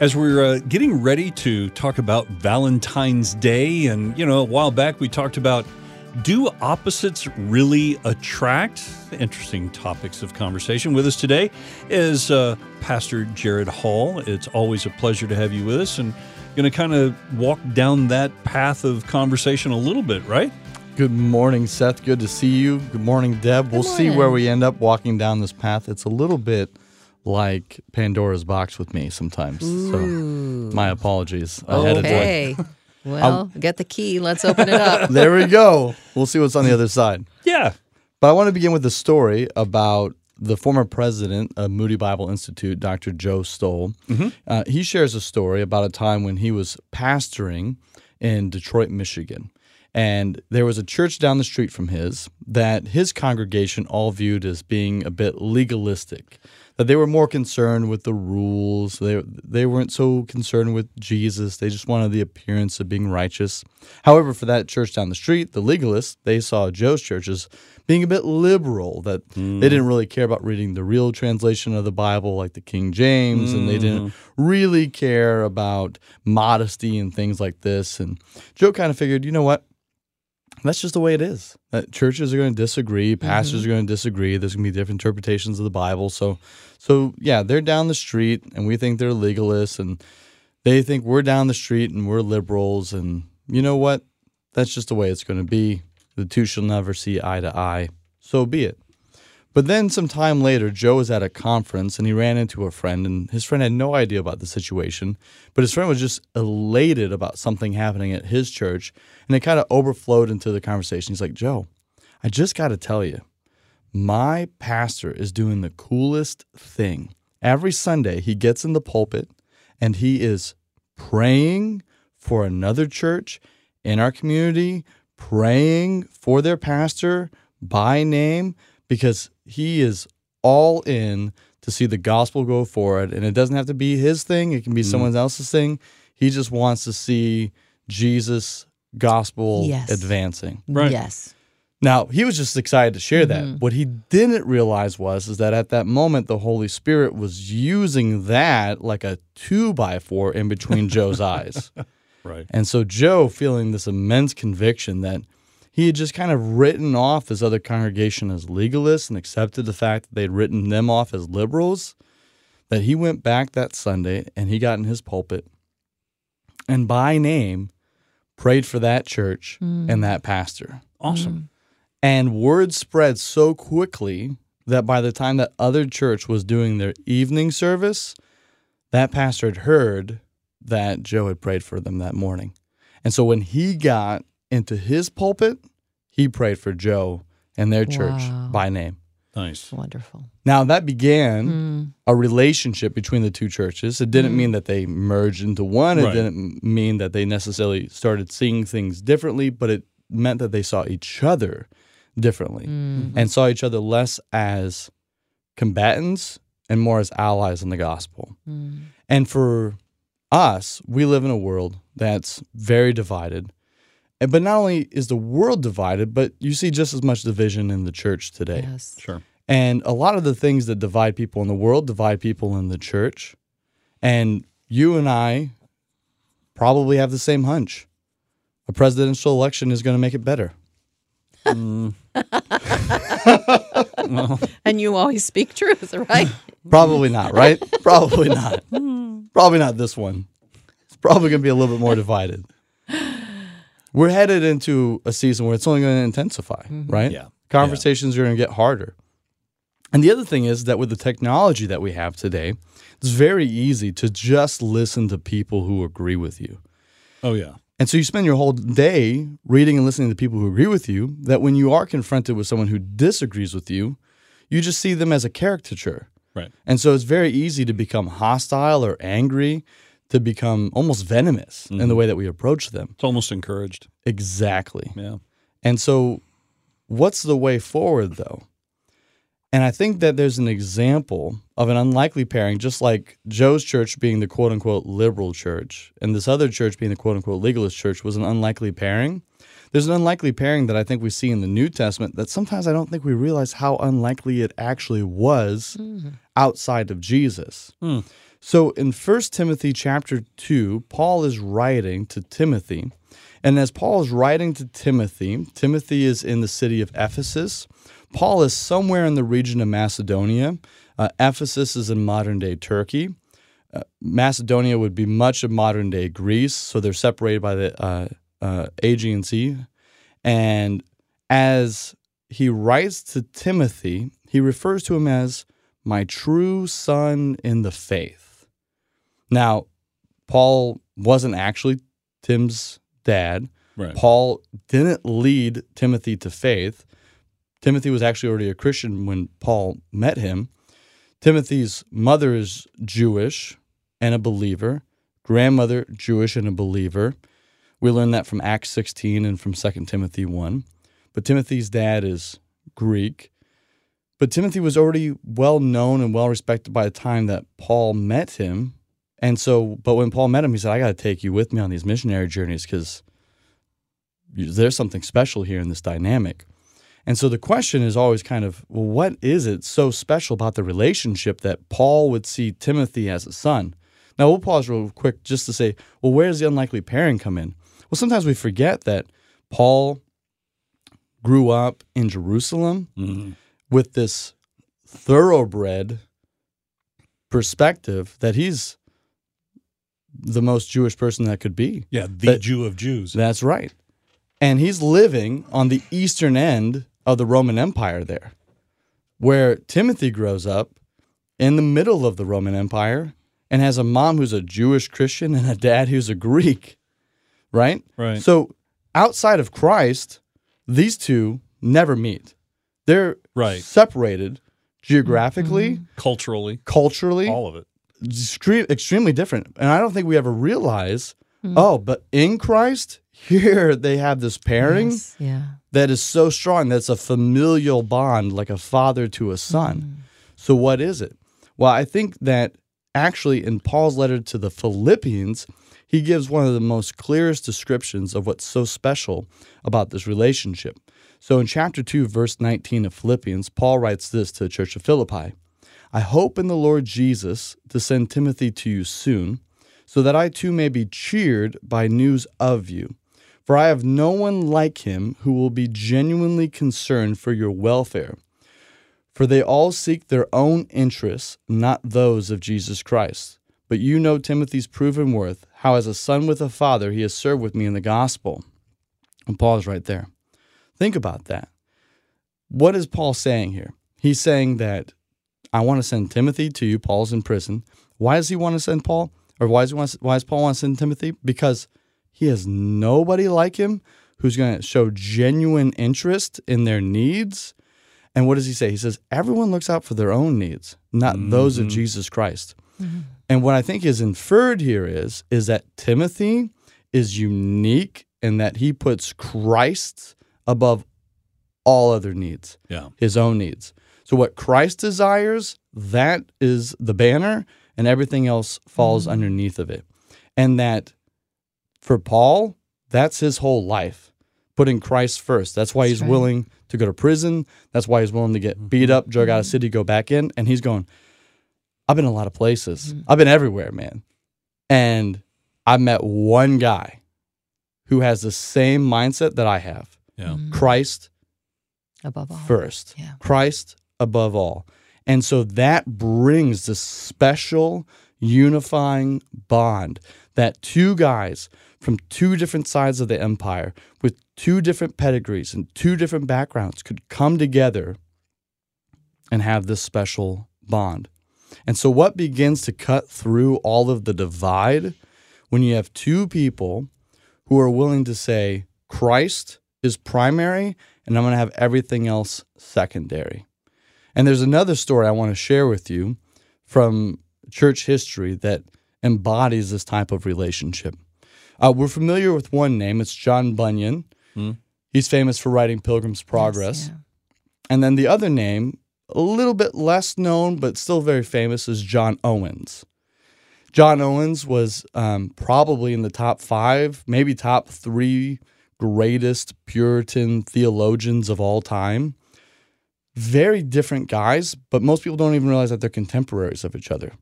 As we're uh, getting ready to talk about Valentine's Day, and you know, a while back we talked about do opposites really attract? Interesting topics of conversation. With us today is uh, Pastor Gerad Hall. It's always a pleasure to have you with us, and going to kind of walk down that path of conversation a little bit, right? Good morning, Seth. Good to see you. Good morning, Deb. we'll see where we end up walking down this path. It's a little bit like Pandora's box with me sometimes. So my apologies ahead of time. Okay. Well, get the key. Let's open it up. There we go. We'll see what's on the other side. Yeah. But I want to begin with a story about the former president of Moody Bible Institute, Dr. Joe Stowell. Uh, he shares a story about a time when he was pastoring in Detroit, Michigan. And there was a church down the street from his that his congregation all viewed as being a bit legalistic. That they were more concerned with the rules. They, they weren't so concerned with Jesus. They just wanted the appearance of being righteous. However, for that church down the street, the legalists, they saw Joe's church as being a bit liberal, that hmm. they didn't really care about reading the real translation of the Bible like the King James, and they didn't hmm. really care about modesty and things like this. And Joe kind of figured, you know what? That's just the way it is. That churches are going to disagree, mm-hmm. pastors are going to disagree. There's going to be different interpretations of the Bible. So, so yeah, they're down the street, and we think they're legalists, and they think we're down the street and we're liberals. And you know what? That's just the way it's going to be. The two shall never see eye to eye. So be it. But then some time later, Joe was at a conference and he ran into a friend, and his friend had no idea about the situation. But his friend was just elated about something happening at his church, and it kind of overflowed into the conversation. He's like, Joe, I just got to tell you, my pastor is doing the coolest thing. Every Sunday, he gets in the pulpit and he is praying for another church in our community, praying for their pastor by name because he is all in to see the gospel go forward. And it doesn't have to be his thing, it can be mm-hmm. someone else's thing. He just wants to see Jesus' gospel Yes. advancing. Right. Yes. Now, he was just excited to share that. Mm-hmm. What he didn't realize was is that at that moment the Holy Spirit was using that like a two by four in between Joe's eyes. Right. And so Joe, feeling this immense conviction that he had just kind of written off his other congregation as legalists and accepted the fact that they'd written them off as liberals, that he went back that Sunday and he got in his pulpit and by name prayed for that church mm. and that pastor. Awesome. Mm. And word spread so quickly that by the time that other church was doing their evening service, that pastor had heard that Joe had prayed for them that morning. And so when he got into his pulpit, he prayed for Joe and their church Wow. by name. Nice. Wonderful. Now that began hmm. a relationship between the two churches. It didn't hmm. mean that they merged into one. It Right. didn't mean that they necessarily started seeing things differently, but it meant that they saw each other differently hmm. and saw each other less as combatants and more as allies in the gospel. And for us, we live in a world that's very divided. And but not only is the world divided, but you see just as much division in the church today. Yes. Sure. And a lot of the things that divide people in the world divide people in the church. And you and I probably have the same hunch. A presidential election is going to make it better. Mm. And you always speak truth, right? Probably not, right? probably not. Probably not this one. It's probably going to be a little bit more divided. We're headed into a season where it's only going to intensify, mm-hmm. right? Yeah. Conversations are going to get harder. And the other thing is that with the technology that we have today, it's very easy to just listen to people who agree with you. Oh, yeah. And so you spend your whole day reading and listening to people who agree with you, that when you are confronted with someone who disagrees with you, you just see them as a caricature. Right. And so it's very easy to become hostile or angry, to become almost venomous in the way that we approach them. It's almost encouraged. Exactly. Yeah. And so, what's the way forward, though? And I think that there's an example of an unlikely pairing, just like Joe's church being the quote unquote liberal church and this other church being the quote unquote legalist church was an unlikely pairing. There's an unlikely pairing that I think we see in the New Testament that sometimes I don't think we realize how unlikely it actually was outside of Jesus. Hmm. So in 1 Timothy chapter 2, Paul is writing to Timothy. And as Paul is writing to Timothy, Timothy is in the city of Ephesus. Paul is somewhere in the region of Macedonia. Uh, Ephesus is in modern day Turkey. Uh, Macedonia would be much of modern day Greece, so they're separated by the uh, uh, Aegean Sea. And as he writes to Timothy, he refers to him as my true son in the faith. Now, Paul wasn't actually Tim's dad. Right. Paul didn't lead Timothy to faith. Timothy was actually already a Christian when Paul met him. Timothy's mother is Jewish and a believer, grandmother Jewish and a believer. We learn that from Acts 16 and from 2 Timothy 1. But Timothy's dad is Greek. But Timothy was already well known and well respected by the time that Paul met him. And so, but when Paul met him, he said, I got to take you with me on these missionary journeys because there's something special here in this dynamic. And so the question is always kind of, well, what is it so special about the relationship that Paul would see Timothy as a son? Now, we'll pause real quick just to say, well, where does the unlikely pairing come in? Well, sometimes we forget that Paul grew up in Jerusalem Mm-hmm. with this thoroughbred perspective that he's the most Jewish person that could be. Yeah, the That- Jew of Jews. That's right. And he's living on the eastern end of the Roman Empire there, where Timothy grows up in the middle of the Roman Empire and has a mom who's a Jewish Christian and a dad who's a Greek, right? Right. So outside of Christ, these two never meet. They're Right. separated geographically, mm-hmm. Culturally, culturally, all of it. Extre- extremely different. And I don't think we ever realize, hmm. oh, but in Christ, here they have this pairing Yes, Yeah. that is so strong that's a familial bond, like a father to a son. Hmm. So, what is it? Well, I think that actually in Paul's letter to the Philippians, he gives one of the most clearest descriptions of what's so special about this relationship. So, in chapter 2, verse 19 of Philippians, Paul writes this to the church of Philippi I hope in the Lord Jesus to send Timothy to you soon, so that I too may be cheered by news of you. For I have no one like him who will be genuinely concerned for your welfare. For they all seek their own interests, not those of Jesus Christ. But you know Timothy's proven worth, how as a son with a father he has served with me in the gospel. And Paul's right there. Think about that. What is Paul saying here? He's saying that I want to send Timothy to you. Paul's in prison. Why does he want to send Paul? Or why does, he want, why does Paul want to send Timothy? Because he has nobody like him who's going to show genuine interest in their needs. And what does he say? He says, everyone looks out for their own needs, not those of mm-hmm. Jesus Christ. Mm-hmm. And what I think is inferred here is, is that Timothy is unique in that he puts Christ above all other needs Yeah. his own needs. So what Christ desires, that is the banner, and everything else falls mm-hmm. underneath of it. And that for Paul, that's his whole life, putting Christ first. That's why he's right. willing to go to prison. That's why he's willing to get beat mm-hmm. up, drug out of mm-hmm. city, go back in. And he's going, I've been a lot of places. I've been everywhere, man. And I met one guy who has the same mindset that I have. Yeah. Christ Above all. first. Yeah. Christ above all. And so that brings this special unifying bond that two guys from two different sides of the empire with two different pedigrees and two different backgrounds could come together and have this special bond. And so, what begins to cut through all of the divide when you have two people who are willing to say, Christ is primary, and I'm going to have everything else secondary. And there's another story I want to share with you from church history that embodies this type of relationship. Uh, we're familiar with one name, it's John Bunyan. Hmm. He's famous for writing Pilgrim's Progress. yeah. And then the other name, a little bit less known, but still very famous, is John Owens. John Owens was um, probably in the top five, maybe top three greatest Puritan theologians of all time. Very different guys, but most people don't even realize that they're contemporaries of each other.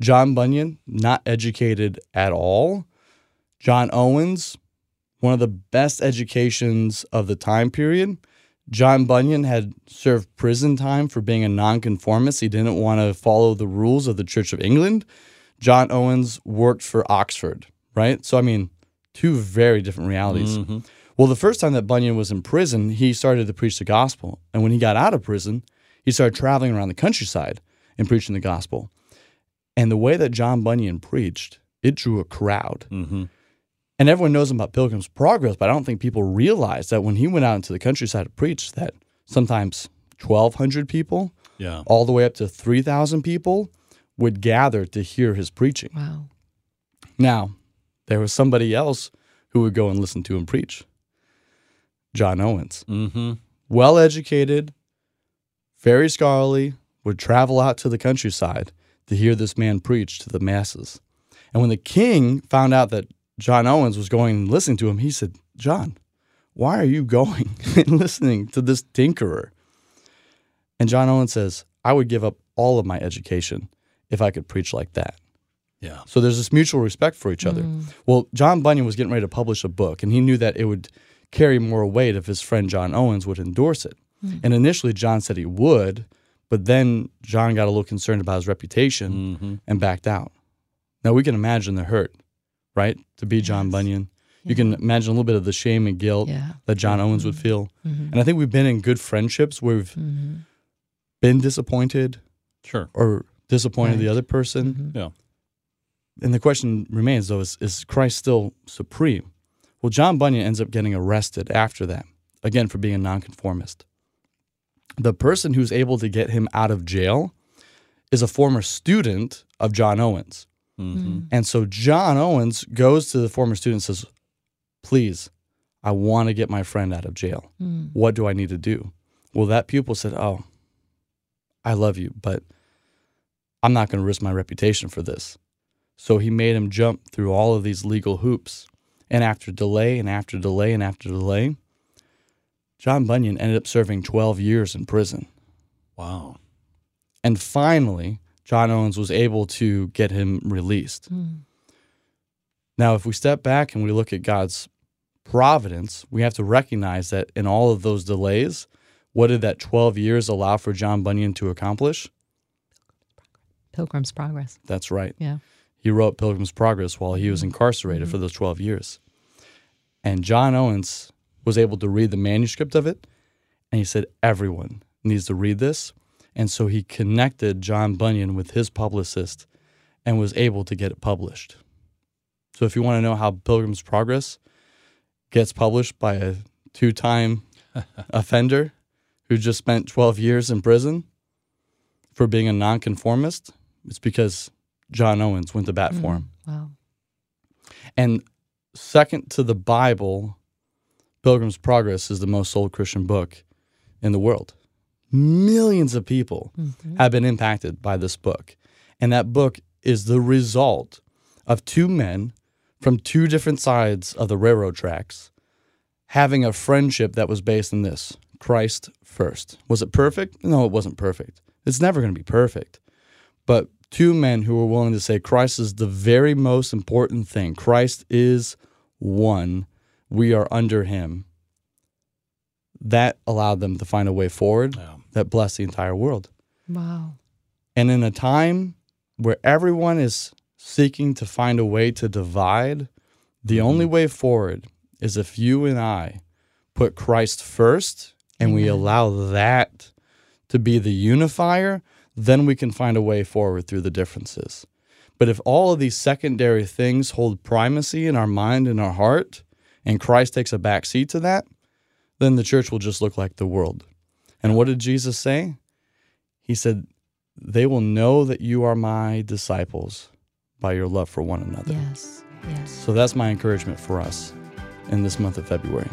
John Bunyan, not educated at all. John Owens, one of the best educations of the time period. John Bunyan had served prison time for being a nonconformist. He didn't want to follow the rules of the Church of England. John Owens worked for Oxford, right? So, I mean, two very different realities. Mm-hmm. Well, the first time that Bunyan was in prison, he started to preach the gospel. And when he got out of prison, he started traveling around the countryside and preaching the gospel. And the way that John Bunyan preached, it drew a crowd. Mm-hmm. And everyone knows about Pilgrim's Progress, but I don't think people realize that when he went out into the countryside to preach, that sometimes 1,200 people, Yeah. all the way up to 3,000 people, would gather to hear his preaching. Wow. Now, there was somebody else who would go and listen to him preach John Owens. Mm-hmm. Well educated, very scholarly, would travel out to the countryside to hear this man preach to the masses. And when the king found out that John Owens was going and listening to him, he said, John, why are you going and listening to this tinkerer? And John Owens says, I would give up all of my education if I could preach like that. Yeah. So there's this mutual respect for each other. Well, John Bunyan was getting ready to publish a book, and he knew that it would carry more weight if his friend John Owens would endorse it. And initially, John said he would, but then John got a little concerned about his reputation Mm-hmm. and backed out. Now we can imagine the hurt, right? To be John Yes. Bunyan. You can imagine a little bit of the shame and guilt Yeah. that John Owens would feel. Mhm. And I think we've been in good friendships where we've Mhm. been disappointed Sure. or disappointed the other person. Mhm. Yeah. And the question remains though is, is Christ still supreme? Well, John Bunyan ends up getting arrested after that, again, for being a nonconformist. The person who's able to get him out of jail is a former student of John Owens. Mm-hmm. And so John Owens goes to the former student and says, Please, I want to get my friend out of jail. Mm. What do I need to do? Well, that pupil said, Oh, I love you, but I'm not going to risk my reputation for this. So he made him jump through all of these legal hoops. And after delay and after delay and after delay, John Bunyan ended up serving 12 years in prison. Wow. And finally, John Owens was able to get him released. Mm. Now, if we step back and we look at God's providence, we have to recognize that in all of those delays, what did that 12 years allow for John Bunyan to accomplish? Pilgrim's Progress. That's right. Yeah. He wrote Pilgrim's Progress while he was mm-hmm. incarcerated for mm-hmm. those 12 years. And John Owens was able to read the manuscript of it, and he said, Everyone needs to read this. And so he connected John Bunyan with his publicist and was able to get it published. So if you want to know how Pilgrim's Progress gets published by a two time offender who just spent 12 years in prison for being a nonconformist, it's because John Owens went to bat mm. for him. Wow. And second to the Bible, Pilgrim's Progress is the most sold Christian book in the world. Millions of people mm-hmm. have been impacted by this book. And that book is the result of two men from two different sides of the railroad tracks having a friendship that was based in this Christ first. Was it perfect? No, it wasn't perfect. It's never going to be perfect. But two men who were willing to say Christ is the very most important thing. Christ is one. We are under him. That allowed them to find a way forward Yeah. that blessed the entire world. Wow. And in a time where everyone is seeking to find a way to divide, the mm-hmm. only way forward is if you and I put Christ first and we allow that to be the unifier, then we can find a way forward through the differences. But if all of these secondary things hold primacy in our mind and our heart, and Christ takes a back seat to that, then the church will just look like the world. And what did Jesus say? He said, They will know that you are my disciples by your love for one another. Yes. Yes. So that's my encouragement for us in this month of February.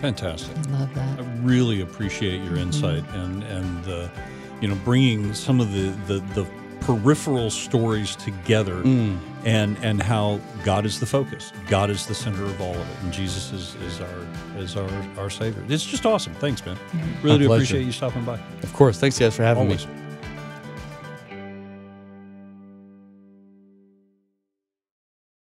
Fantastic. I love that. I really appreciate your insight and and the, you know, bringing some of the the, the peripheral stories together mm. and and how God is the focus. God is the center of all of it. And Jesus is, is our is our, our Savior. It's just awesome. Thanks, man. Mm-hmm. Really My do pleasure. appreciate you stopping by. Of course. Thanks, guys, for having Always. me.